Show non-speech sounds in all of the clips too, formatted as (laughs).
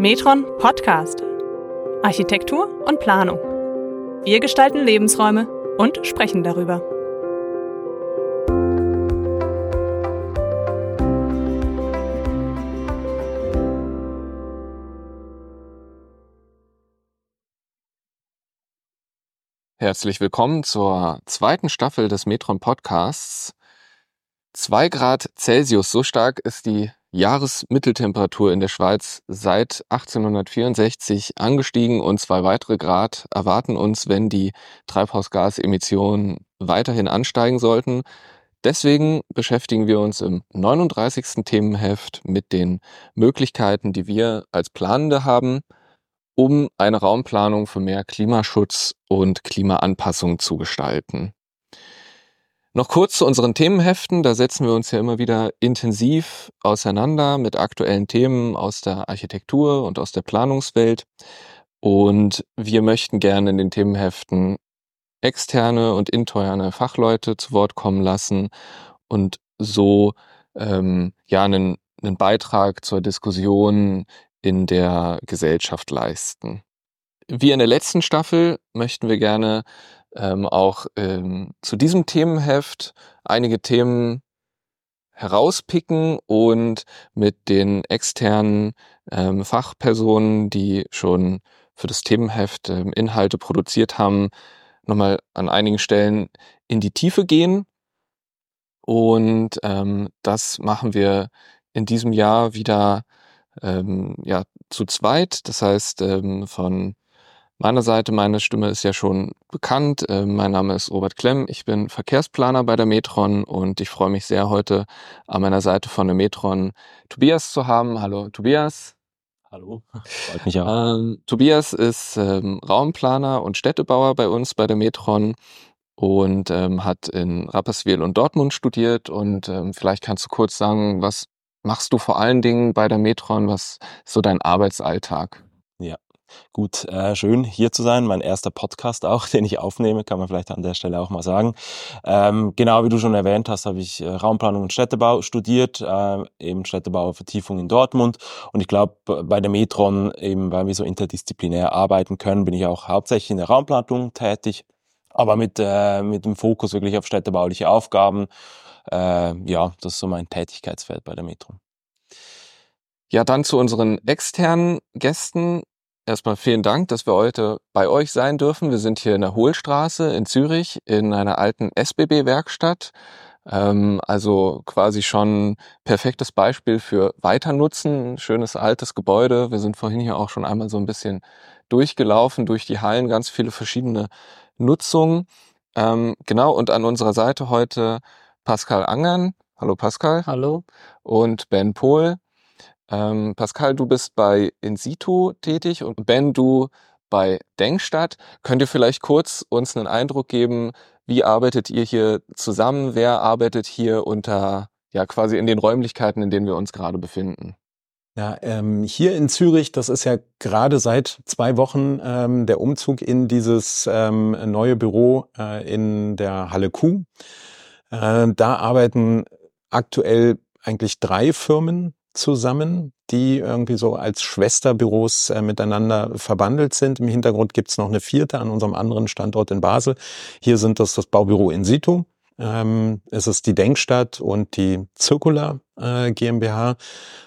Metron Podcast. Architektur und Planung. Wir gestalten Lebensräume und sprechen darüber. Herzlich willkommen zur zweiten Staffel des Metron Podcasts. Zwei Grad Celsius, so stark ist die Jahresmitteltemperatur in der Schweiz seit 1864 angestiegen und zwei weitere Grad erwarten uns, wenn die Treibhausgasemissionen weiterhin ansteigen sollten. Deswegen beschäftigen wir uns im 39. Themenheft mit den Möglichkeiten, die wir als Planende haben, um eine Raumplanung für mehr Klimaschutz und Klimaanpassung zu gestalten. Noch kurz zu unseren Themenheften. Da setzen wir uns ja immer wieder intensiv auseinander mit aktuellen Themen aus der Architektur und aus der Planungswelt. Und wir möchten gerne in den Themenheften externe und interne Fachleute zu Wort kommen lassen und so ähm, ja einen, einen Beitrag zur Diskussion in der Gesellschaft leisten. Wie in der letzten Staffel möchten wir gerne ähm, auch ähm, zu diesem Themenheft einige Themen herauspicken und mit den externen ähm, Fachpersonen, die schon für das Themenheft ähm, Inhalte produziert haben, nochmal an einigen Stellen in die Tiefe gehen. Und ähm, das machen wir in diesem Jahr wieder ähm, ja, zu zweit. Das heißt, ähm, von meiner Seite, meine Stimme ist ja schon bekannt. Äh, mein Name ist Robert Klemm. Ich bin Verkehrsplaner bei der Metron und ich freue mich sehr, heute an meiner Seite von der Metron Tobias zu haben. Hallo, Tobias. Hallo, (laughs) freut mich auch. Ähm, Tobias ist ähm, Raumplaner und Städtebauer bei uns bei der Metron und ähm, hat in Rapperswil und Dortmund studiert. Und ähm, vielleicht kannst du kurz sagen, was machst du vor allen Dingen bei der Metron? Was ist so dein Arbeitsalltag? Ja, gut, äh, schön hier zu sein. Mein erster Podcast auch, (laughs) den ich aufnehme, kann man vielleicht an der Stelle auch mal sagen. Ähm, genau wie du schon erwähnt hast, habe ich äh, Raumplanung und Städtebau studiert, äh, eben Städtebau Vertiefung in Dortmund. Und ich glaube, bei der Metron, eben weil wir so interdisziplinär arbeiten können, bin ich auch hauptsächlich in der Raumplanung tätig, aber mit, äh, mit dem Fokus wirklich auf städtebauliche Aufgaben äh, ja, das ist so mein Tätigkeitsfeld bei der Metro. Ja, dann zu unseren externen Gästen. Erstmal vielen Dank, dass wir heute bei euch sein dürfen. Wir sind hier in der Hohlstraße in Zürich in einer alten SBB-Werkstatt. Ähm, also quasi schon perfektes Beispiel für Weiternutzen. Schönes altes Gebäude. Wir sind vorhin hier auch schon einmal so ein bisschen durchgelaufen durch die Hallen, ganz viele verschiedene Nutzungen. Ähm, genau, und an unserer Seite heute Pascal Angern. Hallo Pascal. Hallo. Und Ben Pohl. Ähm, Pascal, du bist bei InSitu tätig und Ben, du bei Denkstadt. Könnt ihr vielleicht kurz uns einen Eindruck geben, wie arbeitet ihr hier zusammen? Wer arbeitet hier unter, ja, quasi in den Räumlichkeiten, in denen wir uns gerade befinden? Ja, ähm, hier in Zürich, das ist ja gerade seit zwei Wochen ähm, der Umzug in dieses ähm, neue Büro äh, in der Halle Q. Äh, da arbeiten aktuell eigentlich drei Firmen zusammen, die irgendwie so als Schwesterbüros äh, miteinander verbandelt sind. Im Hintergrund gibt's noch eine vierte an unserem anderen Standort in Basel. Hier sind das das Baubüro in situ. Ähm, es ist die Denkstadt und die Circular äh, GmbH.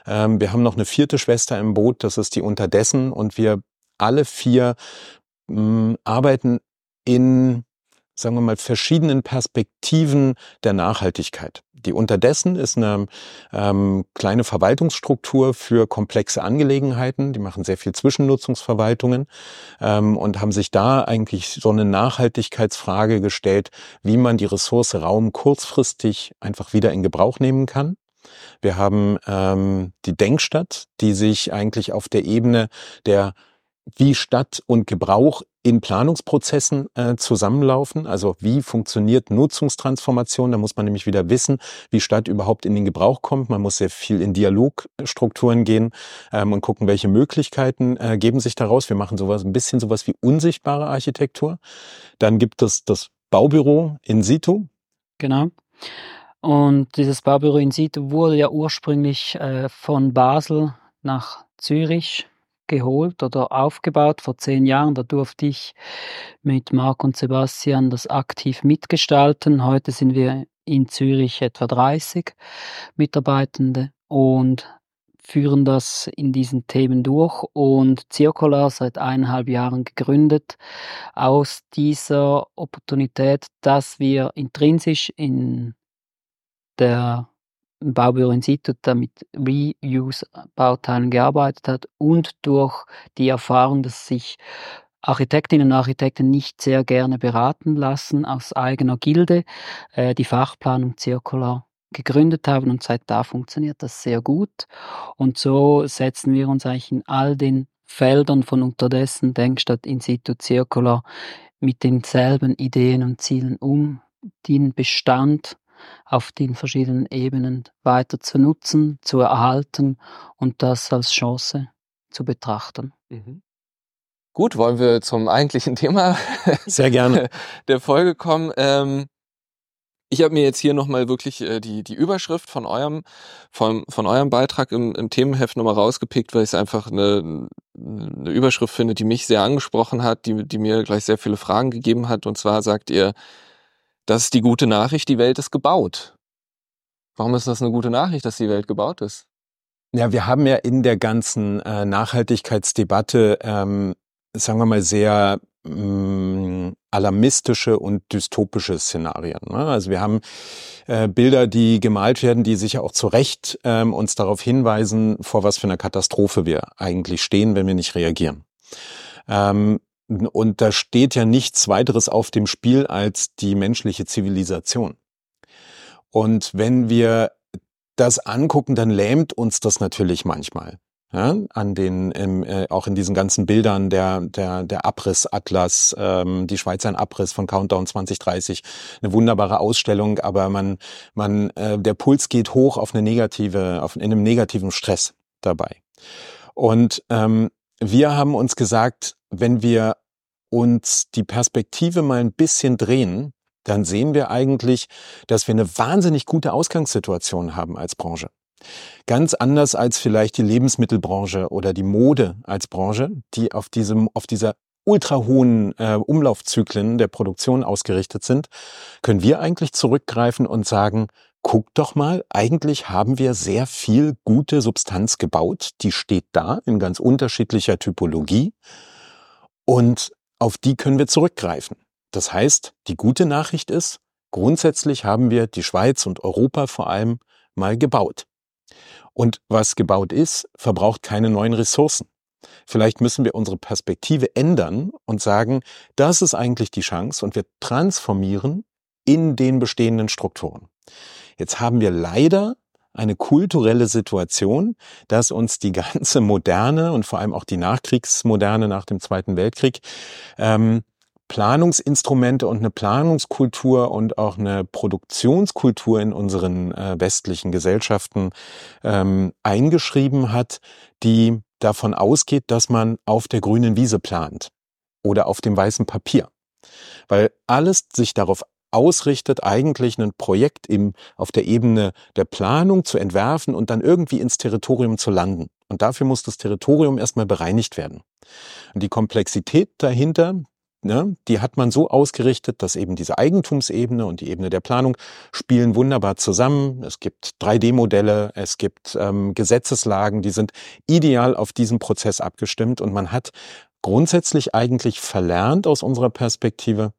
Ähm, wir haben noch eine vierte Schwester im Boot, das ist die Unterdessen. Und wir alle vier mh, mm, arbeiten in sagen wir mal, verschiedenen Perspektiven der Nachhaltigkeit. Die unterdessen ist eine ähm, kleine Verwaltungsstruktur für komplexe Angelegenheiten. Die machen sehr viel Zwischennutzungsverwaltungen ähm, und haben sich da eigentlich so eine Nachhaltigkeitsfrage gestellt, wie man die Ressource Raum kurzfristig einfach wieder in Gebrauch nehmen kann. Wir haben ähm, die Denkstadt, die sich eigentlich auf der Ebene der wie Stadt und Gebrauch in Planungsprozessen äh, zusammenlaufen. Also wie funktioniert Nutzungstransformation? Da muss man nämlich wieder wissen, wie Stadt überhaupt in den Gebrauch kommt. Man muss sehr viel in Dialogstrukturen gehen ähm, und gucken, welche Möglichkeiten äh, geben sich daraus. Wir machen sowas ein bisschen sowas wie unsichtbare Architektur. Dann gibt es das Baubüro in situ. Genau. Und dieses Baubüro in situ wurde ja ursprünglich äh, von Basel nach Zürich geholt oder aufgebaut vor zehn Jahren. Da durfte ich mit Marc und Sebastian das aktiv mitgestalten. Heute sind wir in Zürich etwa 30 Mitarbeitende und führen das in diesen Themen durch und Circular seit eineinhalb Jahren gegründet aus dieser Opportunität, dass wir intrinsisch in der Baubüro Institut, der mit Reuse-Bauteilen gearbeitet hat und durch die Erfahrung, dass sich Architektinnen und Architekten nicht sehr gerne beraten lassen aus eigener Gilde, äh, die Fachplanung Zirkular gegründet haben und seit da funktioniert das sehr gut. Und so setzen wir uns eigentlich in all den Feldern von unterdessen Denkstadt Institut Zirkular mit denselben Ideen und Zielen um, den Bestand auf den verschiedenen Ebenen weiter zu nutzen, zu erhalten und das als Chance zu betrachten. Mhm. Gut, wollen wir zum eigentlichen (laughs) Thema Sehr gerne. der Folge kommen. Ähm, ich habe mir jetzt hier nochmal wirklich äh, die, die Überschrift von eurem, von, von eurem Beitrag im, im Themenheft nochmal rausgepickt, weil ich es einfach eine, eine Überschrift finde, die mich sehr angesprochen hat, die, die mir gleich sehr viele Fragen gegeben hat. Und zwar sagt ihr, das ist die gute Nachricht, die Welt ist gebaut. Warum ist das eine gute Nachricht, dass die Welt gebaut ist? Ja, wir haben ja in der ganzen äh, Nachhaltigkeitsdebatte, ähm, sagen wir mal, sehr ähm, alarmistische und dystopische Szenarien. Ne? Also wir haben äh, Bilder, die gemalt werden, die sicher auch zu Recht ähm, uns darauf hinweisen, vor was für einer Katastrophe wir eigentlich stehen, wenn wir nicht reagieren. Ähm, und da steht ja nichts weiteres auf dem Spiel als die menschliche Zivilisation. Und wenn wir das angucken, dann lähmt uns das natürlich manchmal. Ja, an den, im, äh, auch in diesen ganzen Bildern der, der, der Abrissatlas, ähm, die Schweizer Abriss von Countdown 2030, eine wunderbare Ausstellung, aber man, man, äh, der Puls geht hoch auf eine negative, auf, in einem negativen Stress dabei. Und ähm, wir haben uns gesagt, wenn wir uns die Perspektive mal ein bisschen drehen, dann sehen wir eigentlich, dass wir eine wahnsinnig gute Ausgangssituation haben als Branche. Ganz anders als vielleicht die Lebensmittelbranche oder die Mode als Branche, die auf diesem, auf dieser ultra hohen äh, Umlaufzyklen der Produktion ausgerichtet sind, können wir eigentlich zurückgreifen und sagen, guck doch mal, eigentlich haben wir sehr viel gute Substanz gebaut, die steht da in ganz unterschiedlicher Typologie und auf die können wir zurückgreifen. Das heißt, die gute Nachricht ist, grundsätzlich haben wir die Schweiz und Europa vor allem mal gebaut. Und was gebaut ist, verbraucht keine neuen Ressourcen. Vielleicht müssen wir unsere Perspektive ändern und sagen, das ist eigentlich die Chance und wir transformieren in den bestehenden Strukturen. Jetzt haben wir leider eine kulturelle Situation, dass uns die ganze Moderne und vor allem auch die Nachkriegsmoderne nach dem Zweiten Weltkrieg ähm, Planungsinstrumente und eine Planungskultur und auch eine Produktionskultur in unseren äh, westlichen Gesellschaften ähm, eingeschrieben hat, die davon ausgeht, dass man auf der grünen Wiese plant oder auf dem weißen Papier. Weil alles sich darauf ausrichtet, eigentlich ein Projekt im, auf der Ebene der Planung zu entwerfen und dann irgendwie ins Territorium zu landen. Und dafür muss das Territorium erstmal bereinigt werden. Und die Komplexität dahinter, ne, die hat man so ausgerichtet, dass eben diese Eigentumsebene und die Ebene der Planung spielen wunderbar zusammen. Es gibt 3D-Modelle, es gibt ähm, Gesetzeslagen, die sind ideal auf diesen Prozess abgestimmt und man hat grundsätzlich eigentlich verlernt aus unserer Perspektive,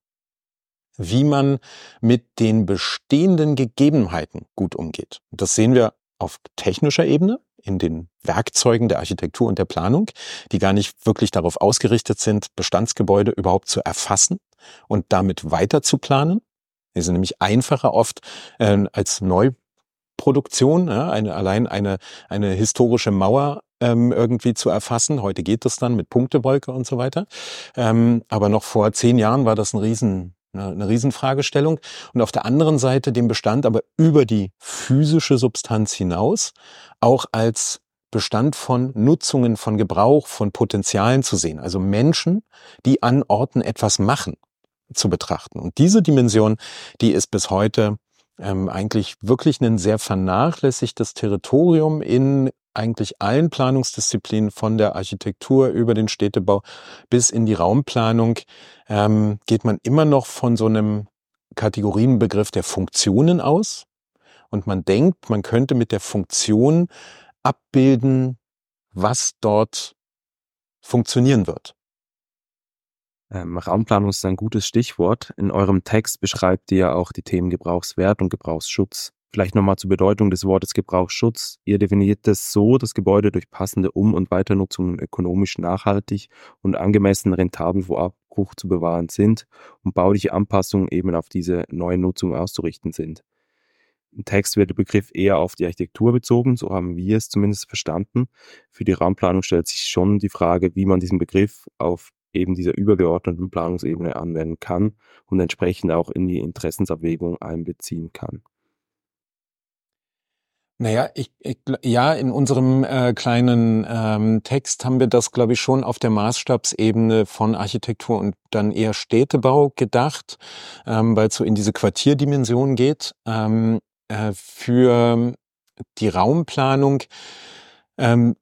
wie man mit den bestehenden Gegebenheiten gut umgeht. Das sehen wir auf technischer Ebene in den Werkzeugen der Architektur und der Planung, die gar nicht wirklich darauf ausgerichtet sind, Bestandsgebäude überhaupt zu erfassen und damit weiter zu planen. Die sind nämlich einfacher oft äh, als Neuproduktion, ja, eine, allein eine, eine historische Mauer ähm, irgendwie zu erfassen. Heute geht das dann mit Punktewolke und so weiter. Ähm, aber noch vor zehn Jahren war das ein riesen eine, eine Riesenfragestellung. Und auf der anderen Seite den Bestand aber über die physische Substanz hinaus auch als Bestand von Nutzungen, von Gebrauch, von Potenzialen zu sehen. Also Menschen, die an Orten etwas machen, zu betrachten. Und diese Dimension, die ist bis heute ähm, eigentlich wirklich ein sehr vernachlässigtes Territorium in eigentlich allen Planungsdisziplinen von der Architektur über den Städtebau bis in die Raumplanung ähm, geht man immer noch von so einem Kategorienbegriff der Funktionen aus. Und man denkt, man könnte mit der Funktion abbilden, was dort funktionieren wird. Ähm, Raumplanung ist ein gutes Stichwort. In eurem Text beschreibt ihr auch die Themen Gebrauchswert und Gebrauchsschutz. Vielleicht nochmal zur Bedeutung des Wortes Gebrauchsschutz. Ihr definiert es so, dass Gebäude durch passende Um- und Weiternutzung ökonomisch nachhaltig und angemessen rentabel vor Abbruch zu bewahren sind und bauliche Anpassungen eben auf diese neue Nutzung auszurichten sind. Im Text wird der Begriff eher auf die Architektur bezogen, so haben wir es zumindest verstanden. Für die Raumplanung stellt sich schon die Frage, wie man diesen Begriff auf eben dieser übergeordneten Planungsebene anwenden kann und entsprechend auch in die Interessensabwägung einbeziehen kann. Naja, ich, ich, ja, in unserem äh, kleinen ähm, Text haben wir das, glaube ich, schon auf der Maßstabsebene von Architektur und dann eher Städtebau gedacht, ähm, weil es so in diese Quartierdimension geht. Ähm, äh, für die Raumplanung ähm,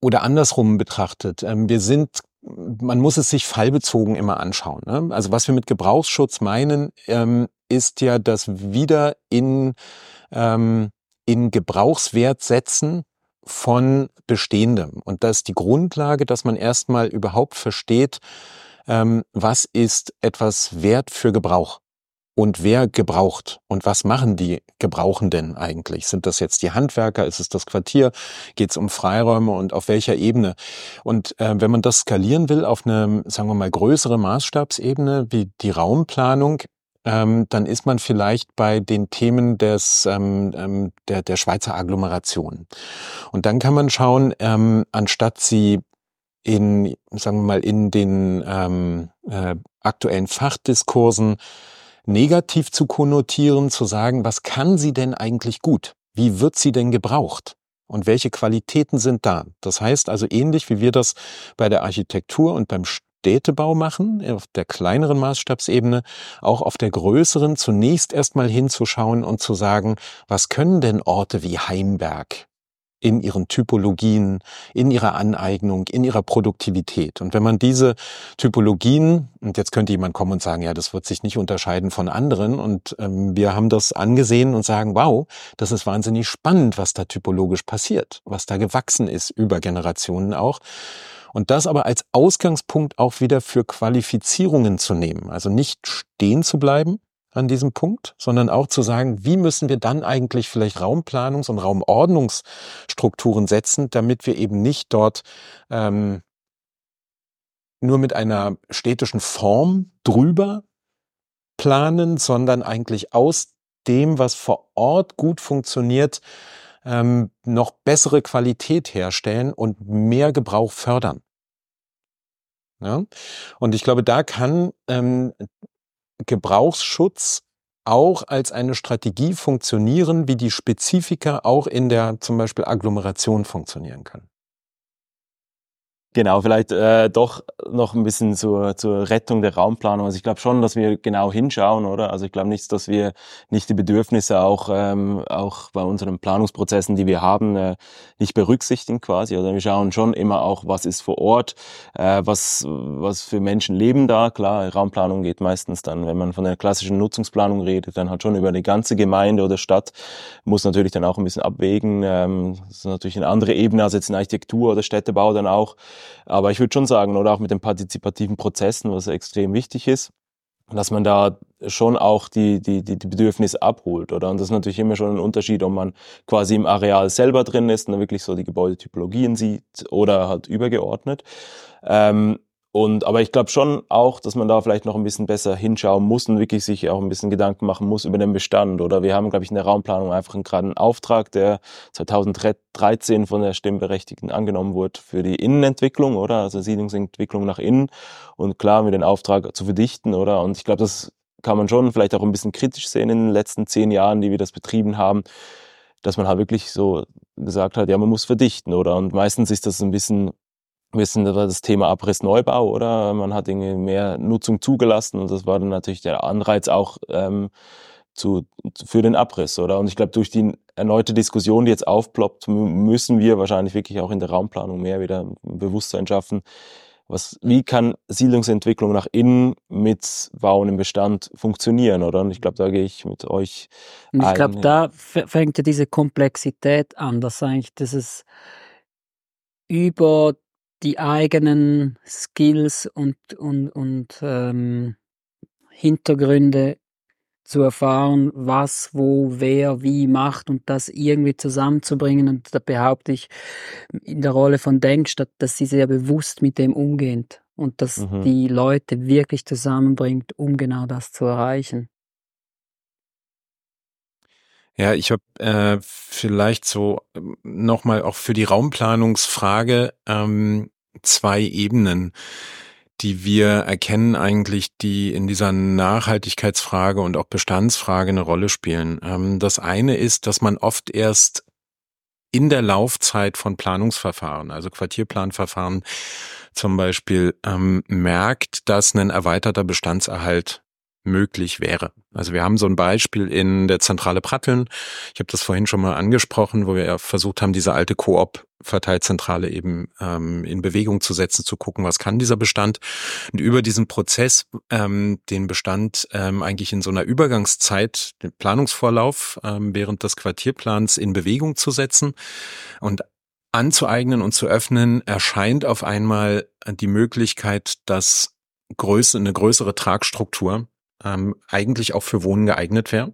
oder andersrum betrachtet. Ähm, wir sind man muss es sich fallbezogen immer anschauen. Ne? Also was wir mit Gebrauchsschutz meinen, ähm, ist ja das wieder in ähm, in Gebrauchswert setzen von Bestehendem. Und das ist die Grundlage, dass man erstmal überhaupt versteht, ähm, was ist etwas wert für Gebrauch und wer gebraucht und was machen die Gebrauchenden eigentlich? Sind das jetzt die Handwerker? Ist es das Quartier? Geht es um Freiräume und auf welcher Ebene? Und äh, wenn man das skalieren will auf eine, sagen wir mal, größere Maßstabsebene wie die Raumplanung, ähm, dann ist man vielleicht bei den Themen des, ähm, ähm, der, der Schweizer Agglomeration. Und dann kann man schauen, ähm, anstatt sie in, sagen wir mal, in den ähm, äh, aktuellen Fachdiskursen negativ zu konnotieren, zu sagen, was kann sie denn eigentlich gut? Wie wird sie denn gebraucht? Und welche Qualitäten sind da? Das heißt also ähnlich wie wir das bei der Architektur und beim Städtebau machen, auf der kleineren Maßstabsebene, auch auf der größeren zunächst erstmal hinzuschauen und zu sagen, was können denn Orte wie Heimberg in ihren Typologien, in ihrer Aneignung, in ihrer Produktivität. Und wenn man diese Typologien, und jetzt könnte jemand kommen und sagen, ja, das wird sich nicht unterscheiden von anderen, und ähm, wir haben das angesehen und sagen, wow, das ist wahnsinnig spannend, was da typologisch passiert, was da gewachsen ist, über Generationen auch. Und das aber als Ausgangspunkt auch wieder für Qualifizierungen zu nehmen. Also nicht stehen zu bleiben an diesem Punkt, sondern auch zu sagen, wie müssen wir dann eigentlich vielleicht Raumplanungs- und Raumordnungsstrukturen setzen, damit wir eben nicht dort ähm, nur mit einer städtischen Form drüber planen, sondern eigentlich aus dem, was vor Ort gut funktioniert, ähm, noch bessere Qualität herstellen und mehr Gebrauch fördern. Ja? Und ich glaube, da kann ähm, Gebrauchsschutz auch als eine Strategie funktionieren, wie die Spezifika auch in der zum Beispiel Agglomeration funktionieren kann. Genau, vielleicht äh, doch noch ein bisschen zur, zur Rettung der Raumplanung. Also ich glaube schon, dass wir genau hinschauen, oder? Also ich glaube nicht, dass wir nicht die Bedürfnisse auch, ähm, auch bei unseren Planungsprozessen, die wir haben, äh, nicht berücksichtigen quasi. Oder wir schauen schon immer auch, was ist vor Ort, äh, was, was für Menschen leben da. Klar, Raumplanung geht meistens dann, wenn man von der klassischen Nutzungsplanung redet, dann halt schon über die ganze Gemeinde oder Stadt, muss natürlich dann auch ein bisschen abwägen. Ähm, das ist natürlich eine andere Ebene als jetzt in Architektur oder Städtebau dann auch. Aber ich würde schon sagen, oder auch mit den partizipativen Prozessen, was extrem wichtig ist, dass man da schon auch die, die, die, die Bedürfnisse abholt, oder? Und das ist natürlich immer schon ein Unterschied, ob man quasi im Areal selber drin ist und wirklich so die Gebäudetypologien sieht oder halt übergeordnet. Ähm, und, aber ich glaube schon auch, dass man da vielleicht noch ein bisschen besser hinschauen muss und wirklich sich auch ein bisschen Gedanken machen muss über den Bestand. Oder wir haben, glaube ich, in der Raumplanung einfach gerade einen Auftrag, der 2013 von der Stimmberechtigten angenommen wurde für die Innenentwicklung, oder? Also Siedlungsentwicklung nach innen. Und klar, mit den Auftrag zu verdichten, oder? Und ich glaube, das kann man schon vielleicht auch ein bisschen kritisch sehen in den letzten zehn Jahren, die wir das betrieben haben, dass man halt wirklich so gesagt hat, ja, man muss verdichten, oder? Und meistens ist das ein bisschen wissen, das war das Thema Abrissneubau, oder? Man hat irgendwie mehr Nutzung zugelassen und das war dann natürlich der Anreiz auch, ähm, zu, für den Abriss, oder? Und ich glaube, durch die erneute Diskussion, die jetzt aufploppt, müssen wir wahrscheinlich wirklich auch in der Raumplanung mehr wieder Bewusstsein schaffen. Was, wie kann Siedlungsentwicklung nach innen mit Bauen im Bestand funktionieren, oder? Und ich glaube, da gehe ich mit euch. Und ich glaube, da fängt ja diese Komplexität an, dass eigentlich dieses über die eigenen Skills und, und, und ähm, Hintergründe zu erfahren, was, wo, wer, wie macht und das irgendwie zusammenzubringen. Und da behaupte ich in der Rolle von Denkstadt, dass sie sehr bewusst mit dem umgeht und dass mhm. die Leute wirklich zusammenbringt, um genau das zu erreichen. Ja, ich habe äh, vielleicht so ähm, nochmal auch für die Raumplanungsfrage ähm, zwei Ebenen die wir erkennen eigentlich, die in dieser Nachhaltigkeitsfrage und auch Bestandsfrage eine Rolle spielen. Ähm, das eine ist, dass man oft erst in der Laufzeit von Planungsverfahren, also Quartierplanverfahren zum Beispiel, ähm, merkt, dass ein erweiterter Bestandserhalt möglich wäre. Also wir haben so ein Beispiel in der Zentrale Pratteln. Ich habe das vorhin schon mal angesprochen, wo wir ja versucht haben, diese alte Koop Verteilzentrale eben ähm, in Bewegung zu setzen, zu gucken, was kann dieser Bestand. Und über diesen Prozess, ähm, den Bestand ähm, eigentlich in so einer Übergangszeit, den Planungsvorlauf ähm, während des Quartierplans in Bewegung zu setzen und anzueignen und zu öffnen, erscheint auf einmal die Möglichkeit, dass Größe, eine größere Tragstruktur ähm, eigentlich auch für Wohnen geeignet wäre.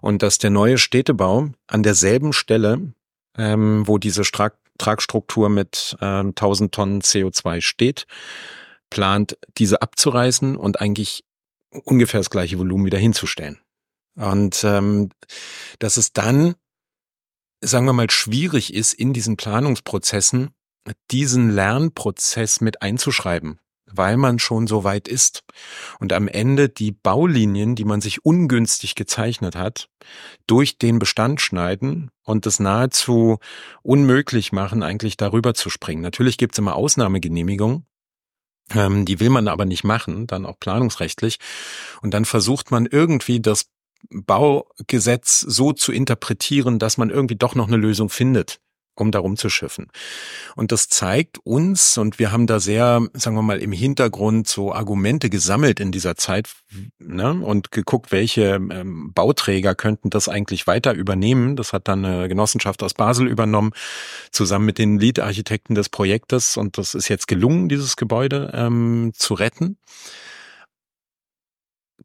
Und dass der neue Städtebau an derselben Stelle, ähm, wo diese Stra Tragstruktur mit ähm, 1000 Tonnen CO2 steht, plant, diese abzureißen und eigentlich ungefähr das gleiche Volumen wieder hinzustellen. Und ähm, dass es dann, sagen wir mal, schwierig ist, in diesen Planungsprozessen diesen Lernprozess mit einzuschreiben weil man schon so weit ist und am Ende die Baulinien, die man sich ungünstig gezeichnet hat, durch den Bestand schneiden und es nahezu unmöglich machen, eigentlich darüber zu springen. Natürlich gibt es immer Ausnahmegenehmigungen, ähm, die will man aber nicht machen, dann auch planungsrechtlich. Und dann versucht man irgendwie das Baugesetz so zu interpretieren, dass man irgendwie doch noch eine Lösung findet um darum zu schiffen. Und das zeigt uns, und wir haben da sehr, sagen wir mal, im Hintergrund so Argumente gesammelt in dieser Zeit ne, und geguckt, welche ähm, Bauträger könnten das eigentlich weiter übernehmen. Das hat dann eine Genossenschaft aus Basel übernommen, zusammen mit den Lead-Architekten des Projektes. Und das ist jetzt gelungen, dieses Gebäude ähm, zu retten.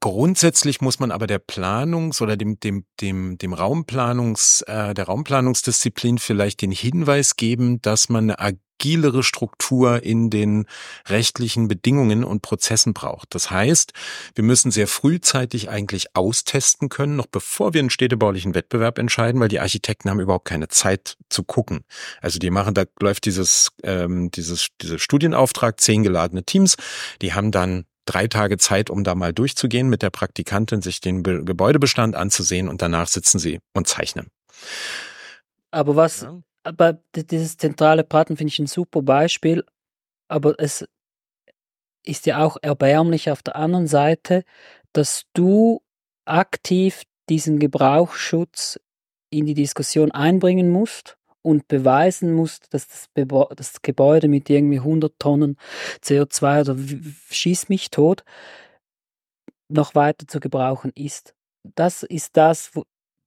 Grundsätzlich muss man aber der Planungs- oder dem, dem, dem, dem Raumplanungs, äh, der Raumplanungsdisziplin vielleicht den Hinweis geben, dass man eine agilere Struktur in den rechtlichen Bedingungen und Prozessen braucht. Das heißt, wir müssen sehr frühzeitig eigentlich austesten können, noch bevor wir einen städtebaulichen Wettbewerb entscheiden, weil die Architekten haben überhaupt keine Zeit zu gucken. Also die machen, da läuft dieses, ähm, dieses, dieser Studienauftrag, zehn geladene Teams, die haben dann drei Tage Zeit, um da mal durchzugehen mit der Praktikantin, sich den Be Gebäudebestand anzusehen und danach sitzen sie und zeichnen. Aber was, ja. aber dieses zentrale Paten finde ich ein super Beispiel, aber es ist ja auch erbärmlich auf der anderen Seite, dass du aktiv diesen Gebrauchsschutz in die Diskussion einbringen musst und beweisen muss, dass das, das, Gebäude mit irgendwie 100 Tonnen CO2 oder schieß mich tot noch weiter zu gebrauchen ist. Das ist das,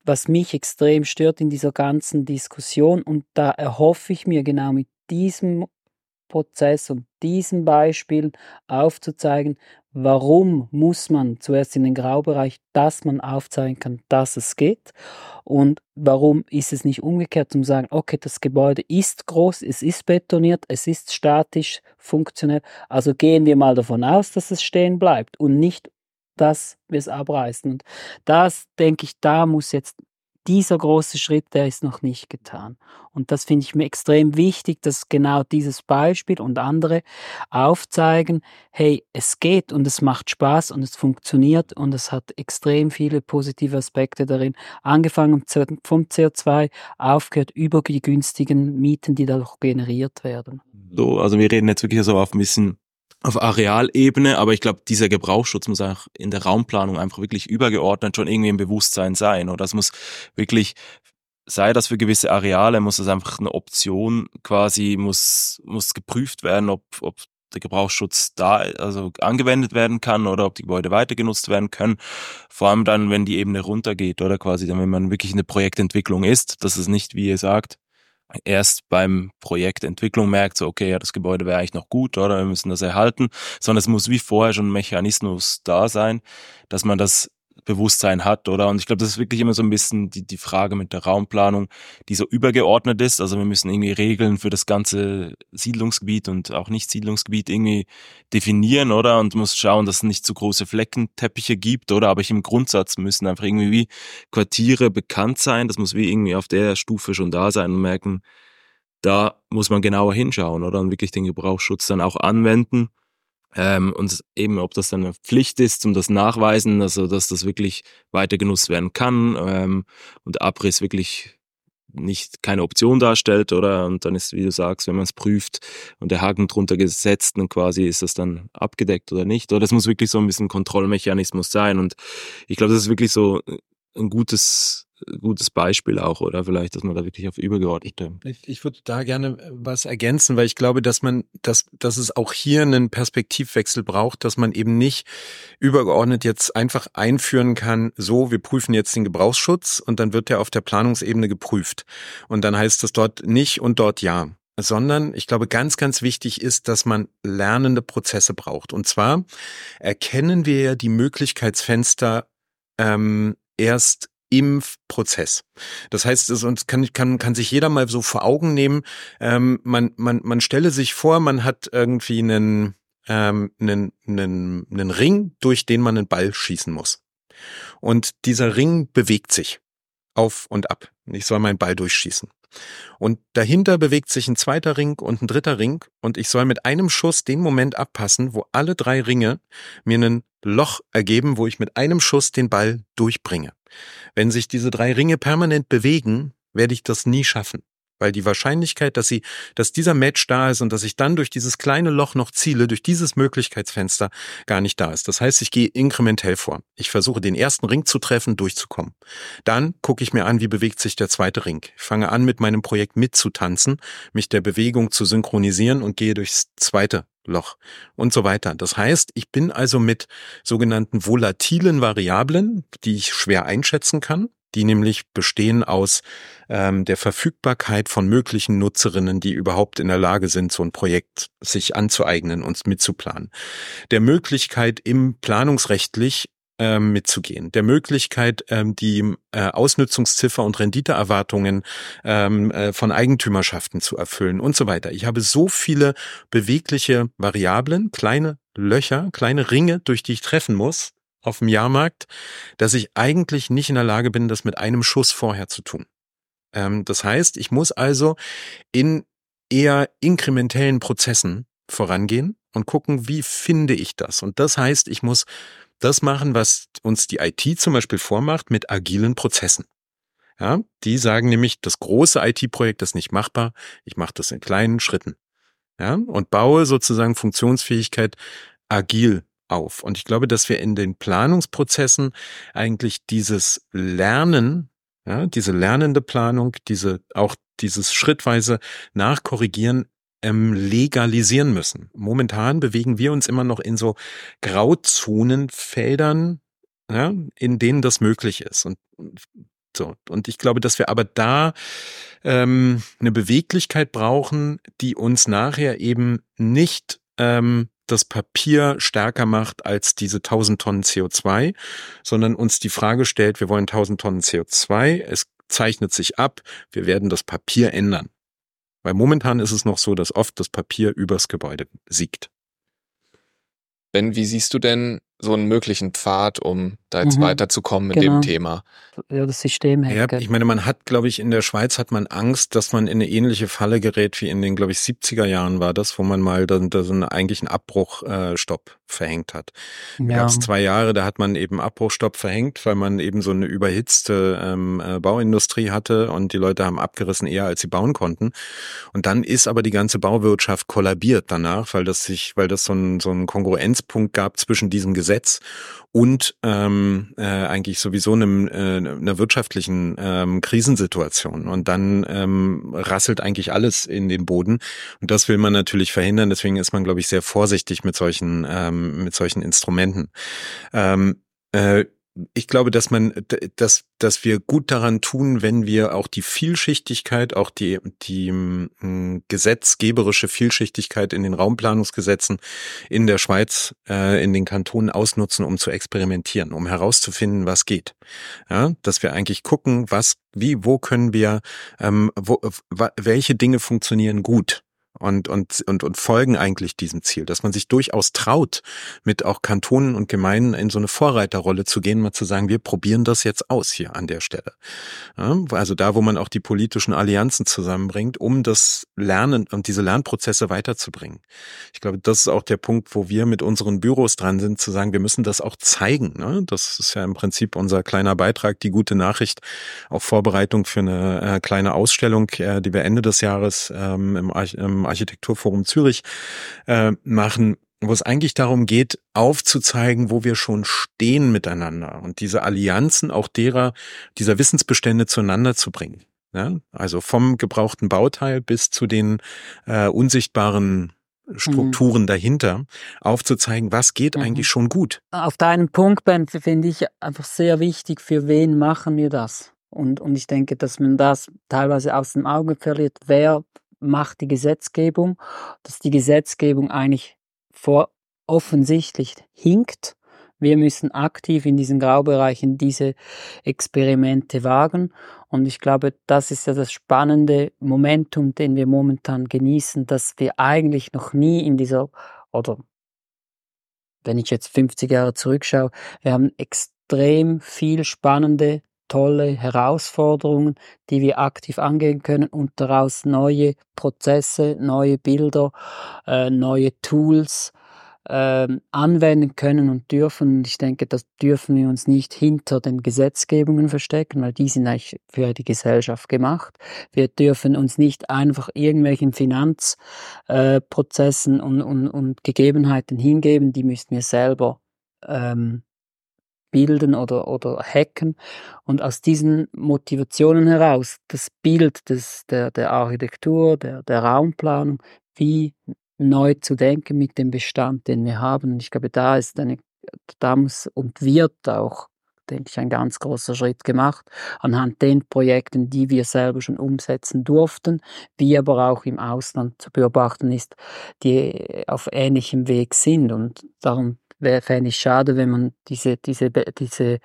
was mich extrem stört in dieser ganzen Diskussion und da erhoffe ich mir genau mit diesem Prozess und diesem Beispiel aufzuzeigen, warum muss man zuerst in den Graubereich, dass man aufzeigen kann, dass es geht und warum ist es nicht umgekehrt, um zu sagen, okay, das Gebäude ist groß, es ist betoniert, es ist statisch, funktionell, also gehen wir mal davon aus, dass es stehen bleibt und nicht, dass wir es abreißen. Und das, denke ich, da muss jetzt dieser große Schritt, der ist noch nicht getan. Und das finde ich mir extrem wichtig, dass genau dieses Beispiel und andere aufzeigen, hey, es geht und es macht Spaß und es funktioniert und es hat extrem viele positive Aspekte darin. Angefangen vom CO2, aufgehört über die günstigen Mieten, die dadurch generiert werden. So, also wir reden jetzt wirklich so auf ein bisschen auf Arealebene, aber ich glaube, dieser Gebrauchsschutz muss auch in der Raumplanung einfach wirklich übergeordnet schon irgendwie im Bewusstsein sein. Oder das muss wirklich, sei das für gewisse Areale, muss das einfach eine Option quasi, muss, muss geprüft werden, ob, ob der Gebrauchsschutz da, also angewendet werden kann oder ob die Gebäude weiter genutzt werden können. Vor allem dann, wenn die Ebene runtergeht oder quasi dann, wenn man wirklich in der Projektentwicklung ist, dass es nicht, wie ihr sagt, erst beim Projektentwicklung merkt, so, okay, ja, das Gebäude wäre eigentlich noch gut oder? Wir müssen das erhalten, sondern es muss wie vorher schon ein Mechanismus da sein, dass man das Bewusstsein hat, oder? Und ich glaube, das ist wirklich immer so ein bisschen die, die Frage mit der Raumplanung, die so übergeordnet ist. Also wir müssen irgendwie Regeln für das ganze Siedlungsgebiet und auch Nicht-Siedlungsgebiet irgendwie definieren, oder? Und muss schauen, dass es nicht zu große Fleckenteppiche gibt, oder? Aber ich im Grundsatz müssen einfach irgendwie wie Quartiere bekannt sein. Das muss wie irgendwie auf der Stufe schon da sein und merken, da muss man genauer hinschauen, oder? Und wirklich den Gebrauchsschutz dann auch anwenden ähm, und eben, ob das dann eine Pflicht ist, um das Nachweisen, also dass das wirklich weiter genutzt werden kann ähm, und Abriss wirklich nicht keine Option darstellt, oder? Und dann ist, wie du sagst, wenn man es prüft und der Haken drunter gesetzt, dann quasi ist das dann abgedeckt oder nicht. Oder das muss wirklich so ein bisschen Kontrollmechanismus sein. Und ich glaube, das ist wirklich so ein gutes gutes Beispiel auch, oder vielleicht, dass man da wirklich auf übergeordnete. Ich, ich würde da gerne äh, was ergänzen, weil ich glaube, dass man, dass, dass es auch hier einen Perspektivwechsel braucht, dass man eben nicht übergeordnet jetzt einfach einführen kann, so, wir prüfen jetzt den Gebrauchsschutz und dann wird der auf der Planungsebene geprüft. Und dann heißt es dort nicht und dort ja sondern ich glaube, ganz, ganz wichtig ist, dass man lernende Prozesse braucht. Und zwar erkennen wir ja die Möglichkeitsfenster ähm, erst im Prozess. Das heißt, es uns kann, kann, kann sich jeder mal so vor Augen nehmen, ähm, man, man, man stelle sich vor, man hat irgendwie einen, ähm, einen, einen, einen Ring, durch den man einen Ball schießen muss. Und dieser Ring bewegt sich auf und ab. Ich soll meinen Ball durchschießen. Und dahinter bewegt sich ein zweiter Ring und ein dritter Ring und ich soll mit einem Schuss den Moment abpassen, wo alle drei Ringe mir ein Loch ergeben, wo ich mit einem Schuss den Ball durchbringe. Wenn sich diese drei Ringe permanent bewegen, werde ich das nie schaffen weil die Wahrscheinlichkeit, dass sie, dass dieser Match da ist und dass ich dann durch dieses kleine Loch noch ziele, durch dieses Möglichkeitsfenster gar nicht da ist. Das heißt, ich gehe inkrementell vor. Ich versuche den ersten Ring zu treffen, durchzukommen. Dann gucke ich mir an, wie bewegt sich der zweite Ring. Ich fange an, mit meinem Projekt mitzutanzen, mich der Bewegung zu synchronisieren und gehe durchs zweite Loch und so weiter. Das heißt, ich bin also mit sogenannten volatilen Variablen, die ich schwer einschätzen kann, die nämlich bestehen aus ähm, der Verfügbarkeit von möglichen Nutzerinnen, die überhaupt in der Lage sind, so ein Projekt sich anzueignen und mitzuplanen. Der Möglichkeit, im planungsrechtlich ähm, mitzugehen, der Möglichkeit, ähm, die äh, Ausnutzungsziffer und Renditeerwartungen ähm, äh, von Eigentümerschaften zu erfüllen und so weiter. Ich habe so viele bewegliche Variablen, kleine Löcher, kleine Ringe, durch die ich treffen muss, auf dem Jahrmarkt, dass ich eigentlich nicht in der Lage bin, das mit einem Schuss vorher zu tun. Ähm, das heißt, ich muss also in eher inkrementellen Prozessen vorangehen und gucken, wie finde ich das. Und das heißt, ich muss das machen, was uns die IT zum Beispiel vormacht mit agilen Prozessen. Ja, die sagen nämlich, das große IT-Projekt ist nicht machbar. Ich mache das in kleinen Schritten. Ja, und baue sozusagen Funktionsfähigkeit agil auf. Und ich glaube, dass wir in den Planungsprozessen eigentlich dieses Lernen, ja, diese lernende Planung, diese auch dieses schrittweise Nachkorrigieren ähm, legalisieren müssen. Momentan bewegen wir uns immer noch in so Grauzonenfeldern, ja, in denen das möglich ist. Und so. Und ich glaube, dass wir aber da ähm, eine Beweglichkeit brauchen, die uns nachher eben nicht ähm, das Papier stärker macht als diese 1000 Tonnen CO2, sondern uns die Frage stellt, wir wollen 1000 Tonnen CO2, es zeichnet sich ab, wir werden das Papier ändern. Weil momentan ist es noch so, dass oft das Papier übers Gebäude siegt. Ben, wie siehst du denn so einen möglichen Pfad, um da jetzt Mhm. weiterzukommen mit Genau. dem Thema. Ja, das System Ja, ich meine, man hat, glaube ich, in der Schweiz hat man Angst, dass man in eine ähnliche Falle gerät wie in den, glaube ich, 70er Jahren war das, wo man mal dann, da so einen eigentlichen Abbruchstopp äh, verhängt hat. Da ja. gab es zwei Jahre, da hat man eben Abbruchstopp verhängt, weil man eben so eine überhitzte ähm, äh, Bauindustrie hatte und die Leute haben abgerissen eher, als sie bauen konnten. Und dann ist aber die ganze Bauwirtschaft kollabiert danach, weil das sich, weil das so ein, so ein Kongruenzpunkt gab zwischen diesem Gesetz und ähm, äh, eigentlich sowieso einem, äh, einer wirtschaftlichen ähm, Krisensituation. Und dann ähm, rasselt eigentlich alles in den Boden. Und das will man natürlich verhindern. Deswegen ist man, glaube ich, sehr vorsichtig mit solchen, ähm, mit solchen Instrumenten. Ähm, äh, ich glaube, dass man, dass, dass wir gut daran tun, wenn wir auch die Vielschichtigkeit, auch die, die mh, gesetzgeberische Vielschichtigkeit in den Raumplanungsgesetzen in der Schweiz, äh, in den Kantonen ausnutzen, um zu experimentieren, um herauszufinden, was geht. Ja, dass wir eigentlich gucken, was, wie, wo können wir, ähm, wo, welche Dinge funktionieren gut und, und, und, und folgen eigentlich diesem Ziel, dass man sich durchaus traut, mit auch Kantonen und Gemeinden in so eine Vorreiterrolle zu gehen, mal zu sagen, wir probieren das jetzt aus hier an der Stelle. Ja, also da, wo man auch die politischen Allianzen zusammenbringt, um das Lernen und diese Lernprozesse weiterzubringen. Ich glaube, das ist auch der Punkt, wo wir mit unseren Büros dran sind, zu sagen, wir müssen das auch zeigen. Ne? Das ist ja im Prinzip unser kleiner Beitrag, die gute Nachricht, auch Vorbereitung für eine äh, kleine Ausstellung, äh, die wir Ende des Jahres ähm, im, Arch im Architekturforum Zürich äh, machen, wo es eigentlich darum geht, aufzuzeigen, wo wir schon stehen miteinander und diese Allianzen auch derer, dieser Wissensbestände zueinander zu bringen. Ja? Also vom gebrauchten Bauteil bis zu den äh, unsichtbaren Strukturen dahinter, aufzuzeigen, was geht Mhm. eigentlich schon gut. Auf deinen Punkt, Ben, finde ich einfach sehr wichtig, für wen machen wir das? Und, und ich denke, dass man das teilweise aus dem Auge verliert. Wer macht die Gesetzgebung? Dass die Gesetzgebung eigentlich vor offensichtlich hinkt. Wir müssen aktiv in diesen Graubereichen diese Experimente wagen. Und ich glaube, das ist ja das spannende Momentum, den wir momentan genießen, dass wir eigentlich noch nie in dieser, oder wenn ich jetzt 50 Jahre zurückschaue, wir haben extrem viel spannende, tolle Herausforderungen, die wir aktiv angehen können und daraus neue Prozesse, neue Bilder, äh, neue Tools ähm, anwenden können und dürfen. Ich denke, das dürfen wir uns nicht hinter den Gesetzgebungen verstecken, weil die sind eigentlich für die Gesellschaft gemacht. Wir dürfen uns nicht einfach irgendwelchen Finanzprozessen äh, und, und, und Gegebenheiten hingeben, die müssen wir selber ähm, bilden oder, oder hacken. Und aus diesen Motivationen heraus, das Bild des, der, der Architektur, der, der Raumplanung, wie neu zu denken mit dem Bestand, den wir haben. Und ich glaube, da ist eine, da muss und wird auch, denke ich, ein ganz großer Schritt gemacht anhand den Projekten, die wir selber schon umsetzen durften, wie aber auch im Ausland zu beobachten ist, die auf ähnlichem Weg sind. Und darum fände ich schade, wenn man diese, diese, diese,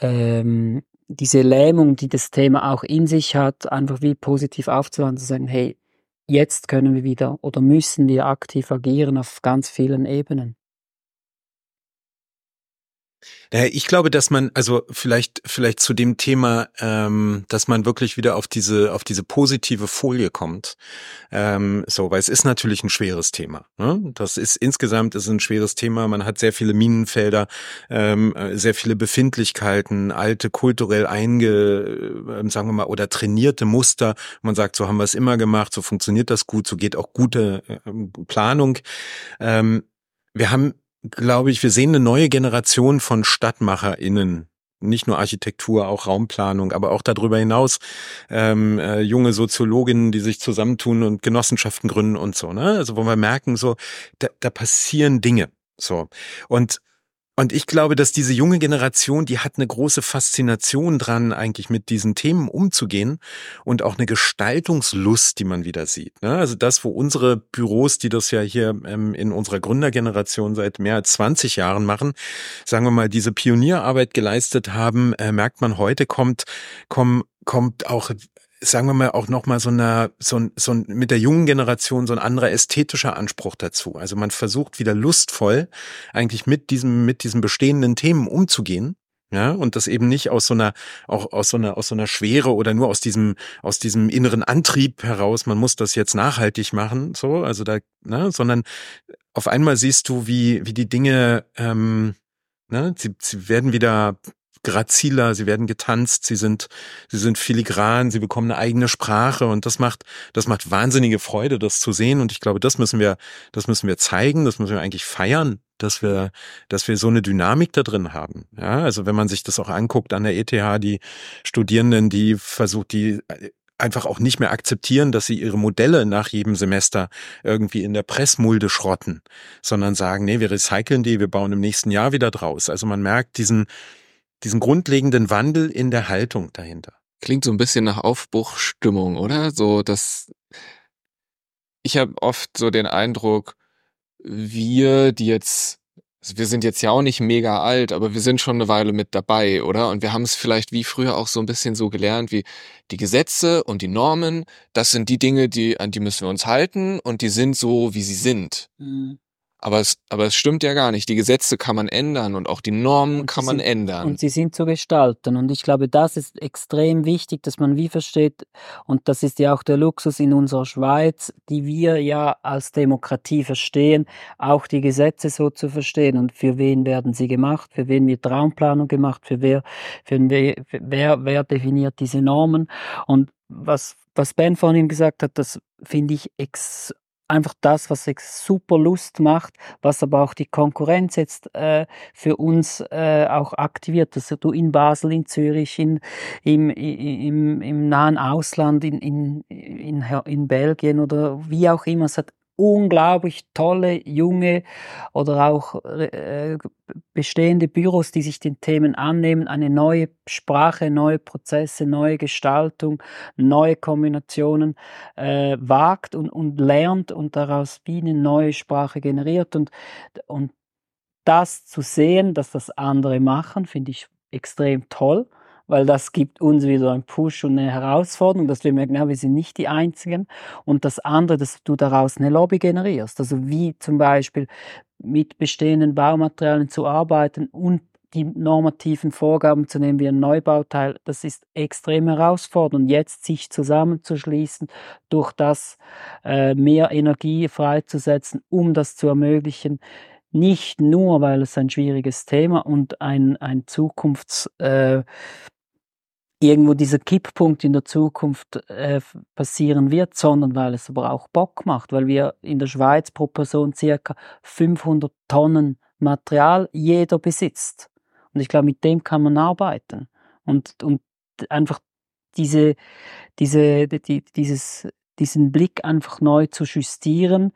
ähm, diese Lähmung, die das Thema auch in sich hat, einfach wie positiv aufzuladen, zu sagen, hey, jetzt können wir wieder oder müssen wir aktiv agieren auf ganz vielen Ebenen. Ja, ich glaube, dass man, also vielleicht, vielleicht zu dem Thema, ähm, dass man wirklich wieder auf diese, auf diese positive Folie kommt. Ähm, so, weil es ist natürlich ein schweres Thema. Ne? Das ist insgesamt ist ein schweres Thema. Man hat sehr viele Minenfelder, ähm, sehr viele Befindlichkeiten, alte kulturell einge, äh, sagen wir mal, oder trainierte Muster. Man sagt, so haben wir es immer gemacht, so funktioniert das gut, so geht auch gute äh, Planung. Ähm, wir haben glaube ich, wir sehen eine neue Generation von StadtmacherInnen. Nicht nur Architektur, auch Raumplanung, aber auch darüber hinaus ähm, äh, junge Soziologinnen, die sich zusammentun und Genossenschaften gründen und so. Ne? Also wo wir merken, so da, da passieren Dinge. So und und ich glaube, dass diese junge Generation, die hat eine große Faszination dran, eigentlich mit diesen Themen umzugehen und auch eine Gestaltungslust, die man wieder sieht. Ne? Also das, wo unsere Büros, die das ja hier ähm, in unserer Gründergeneration seit mehr als 20 Jahren machen, sagen wir mal, diese Pionierarbeit geleistet haben, äh, merkt man heute kommt, kommt, kommt auch sagen wir mal, auch nochmal so eine, so ein, so ein, mit der jungen Generation so ein anderer ästhetischer Anspruch dazu. Also man versucht wieder lustvoll eigentlich mit diesem, mit diesen bestehenden Themen umzugehen. Ja, und das eben nicht aus so einer, auch aus so einer, aus so einer Schwere oder nur aus diesem, aus diesem inneren Antrieb heraus, man muss das jetzt nachhaltig machen, so, also da, ne, sondern auf einmal siehst du, wie, wie die Dinge, ähm, ne, sie, sie werden wieder graziler, sie werden getanzt, sie sind, sie sind filigran, sie bekommen eine eigene Sprache und das macht, das macht wahnsinnige Freude, das zu sehen und ich glaube, das müssen wir, das müssen wir zeigen, das müssen wir eigentlich feiern, dass wir, dass wir so eine Dynamik da drin haben. Ja, also wenn man sich das auch anguckt an der ETH, die Studierenden, die versucht, die einfach auch nicht mehr akzeptieren, dass sie ihre Modelle nach jedem Semester irgendwie in der Pressmulde schrotten, sondern sagen, nee, wir recyceln die, wir bauen im nächsten Jahr wieder draus. Also man merkt diesen, diesen grundlegenden Wandel in der Haltung dahinter. Klingt so ein bisschen nach Aufbruchstimmung, oder? So, dass ich habe oft so den Eindruck, wir, die jetzt, also wir sind jetzt ja auch nicht mega alt, aber wir sind schon eine Weile mit dabei, oder? Und wir haben es vielleicht wie früher auch so ein bisschen so gelernt, wie die Gesetze und die Normen, das sind die Dinge, die, an die müssen wir uns halten und die sind so, wie sie sind. Mhm. Aber es, aber es stimmt ja gar nicht. Die Gesetze kann man ändern und auch die Normen kann man sind, ändern. Und sie sind zu gestalten. Und ich glaube, das ist extrem wichtig, dass man wie versteht, und das ist ja auch der Luxus in unserer Schweiz, die wir ja als Demokratie verstehen, auch die Gesetze so zu verstehen. Und für wen werden sie gemacht? Für wen wird Raumplanung gemacht? Für wer, für wer, wer, wer definiert diese Normen? Und was, was Ben vorhin gesagt hat, das finde ich ex einfach das, was super Lust macht, was aber auch die Konkurrenz jetzt äh, für uns äh, auch aktiviert. Also du in Basel, in Zürich, in, im, im, im nahen Ausland, in, in, in, in Belgien oder wie auch immer. Es hat unglaublich tolle, junge oder auch äh, bestehende Büros, die sich den Themen annehmen, eine neue Sprache, neue Prozesse, neue Gestaltung, neue Kombinationen äh, wagt und, und lernt und daraus wie eine neue Sprache generiert. Und, und das zu sehen, dass das andere machen, finde ich extrem toll weil das gibt uns wieder einen Push und eine Herausforderung, dass wir merken, ja, wir sind nicht die Einzigen. Und das andere, dass du daraus eine Lobby generierst. Also wie zum Beispiel mit bestehenden Baumaterialien zu arbeiten und die normativen Vorgaben zu nehmen wie ein Neubauteil, das ist extrem herausfordernd. Jetzt sich zusammenzuschließen, durch das äh, mehr Energie freizusetzen, um das zu ermöglichen. Nicht nur, weil es ein schwieriges Thema und ein, ein Zukunfts, äh, irgendwo dieser Kipppunkt in der Zukunft äh, passieren wird, sondern weil es aber auch Bock macht, weil wir in der Schweiz pro Person circa 500 Tonnen Material jeder besitzt. Und ich glaube, mit dem kann man arbeiten. Und, und einfach diese, diese, die, dieses, diesen Blick einfach neu zu justieren,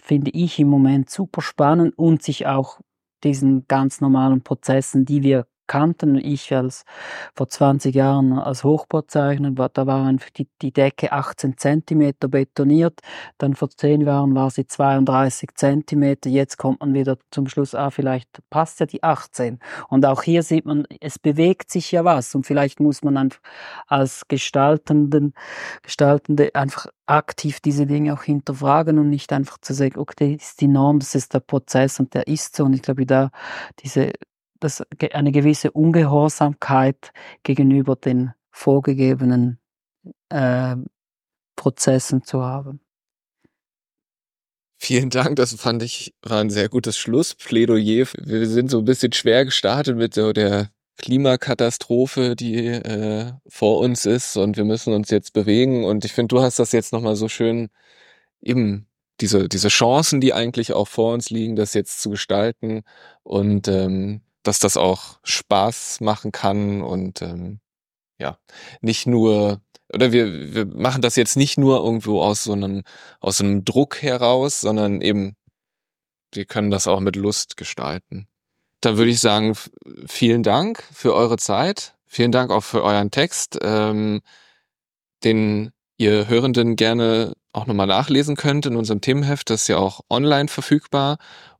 finde ich im Moment super spannend und sich auch diesen ganz normalen Prozessen, die wir kannten. Ich als vor 20 Jahren als Hochbauzeichner, da war die, die Decke 18 Zentimeter betoniert. Dann vor 10 Jahren war sie 32 Zentimeter. Jetzt kommt man wieder zum Schluss, ah, vielleicht passt ja die 18. Und auch hier sieht man, es bewegt sich ja was. Und vielleicht muss man einfach als Gestaltenden, Gestaltende einfach aktiv diese Dinge auch hinterfragen und nicht einfach zu sagen, okay, das ist die Norm, das ist der Prozess und der ist so. Und ich glaube, da diese das, eine gewisse Ungehorsamkeit gegenüber den vorgegebenen äh, Prozessen zu haben. Vielen Dank, das fand ich war ein sehr gutes Schlussplädoyer. Wir sind so ein bisschen schwer gestartet mit so der Klimakatastrophe, die äh, vor uns ist und wir müssen uns jetzt bewegen und ich finde, du hast das jetzt nochmal so schön eben diese, diese Chancen, die eigentlich auch vor uns liegen, das jetzt zu gestalten und ähm, dass das auch Spaß machen kann und ähm, ja, nicht nur oder wir, wir machen das jetzt nicht nur irgendwo aus so einem aus einem Druck heraus, sondern eben wir können das auch mit Lust gestalten. Dann würde ich sagen, vielen Dank für eure Zeit, vielen Dank auch für euren Text, ähm, den ihr Hörenden gerne auch nochmal nachlesen könnt in unserem Themenheft. Das ist ja auch online verfügbar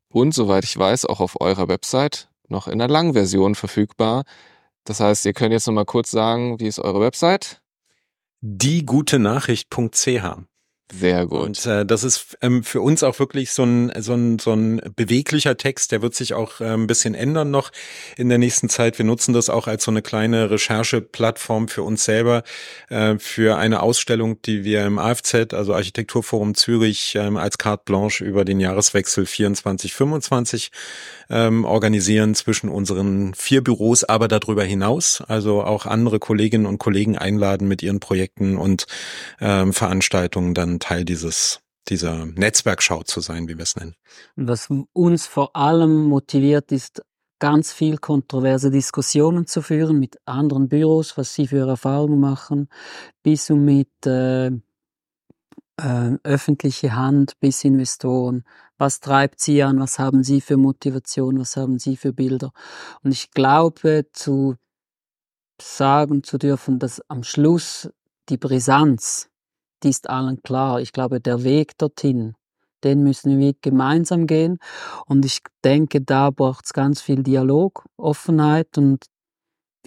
und soweit ich weiß auch auf eurer Website noch in der Langversion verfügbar. Das heißt, ihr könnt jetzt noch mal kurz sagen, wie ist eure Website? diegutenachricht.ch. Sehr gut. Und äh, das ist ähm, für uns auch wirklich so ein, so, ein, so ein beweglicher Text, der wird sich auch äh, ein bisschen ändern noch in der nächsten Zeit. Wir nutzen das auch als so eine kleine Rechercheplattform für uns selber, äh, für eine Ausstellung, die wir im AFZ, also Architekturforum Zürich, ähm, als Carte Blanche über den Jahreswechsel 24-25 ähm, organisieren zwischen unseren vier Büros, aber darüber hinaus, also auch andere Kolleginnen und Kollegen einladen mit ihren Projekten und ähm, Veranstaltungen Teil dieses dieser Netzwerkschau zu sein, wie wir es nennen. Was uns vor allem motiviert, ist ganz viel kontroverse Diskussionen zu führen mit anderen Büros, was sie für Erfahrungen machen, bis und mit äh, äh, öffentliche Hand, bis Investoren. Was treibt sie an? Was haben sie für Motivation? Was haben sie für Bilder? Und ich glaube, zu sagen zu dürfen, dass am Schluss die Brisanz die ist allen klar. Ich glaube, der Weg dorthin, den müssen wir gemeinsam gehen. Und ich denke, da braucht es ganz viel Dialog, Offenheit und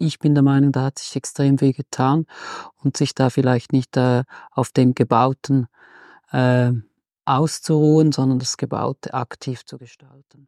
ich bin der Meinung, da hat sich extrem viel getan und sich da vielleicht nicht äh, auf dem Gebauten äh, auszuruhen, sondern das Gebaute aktiv zu gestalten.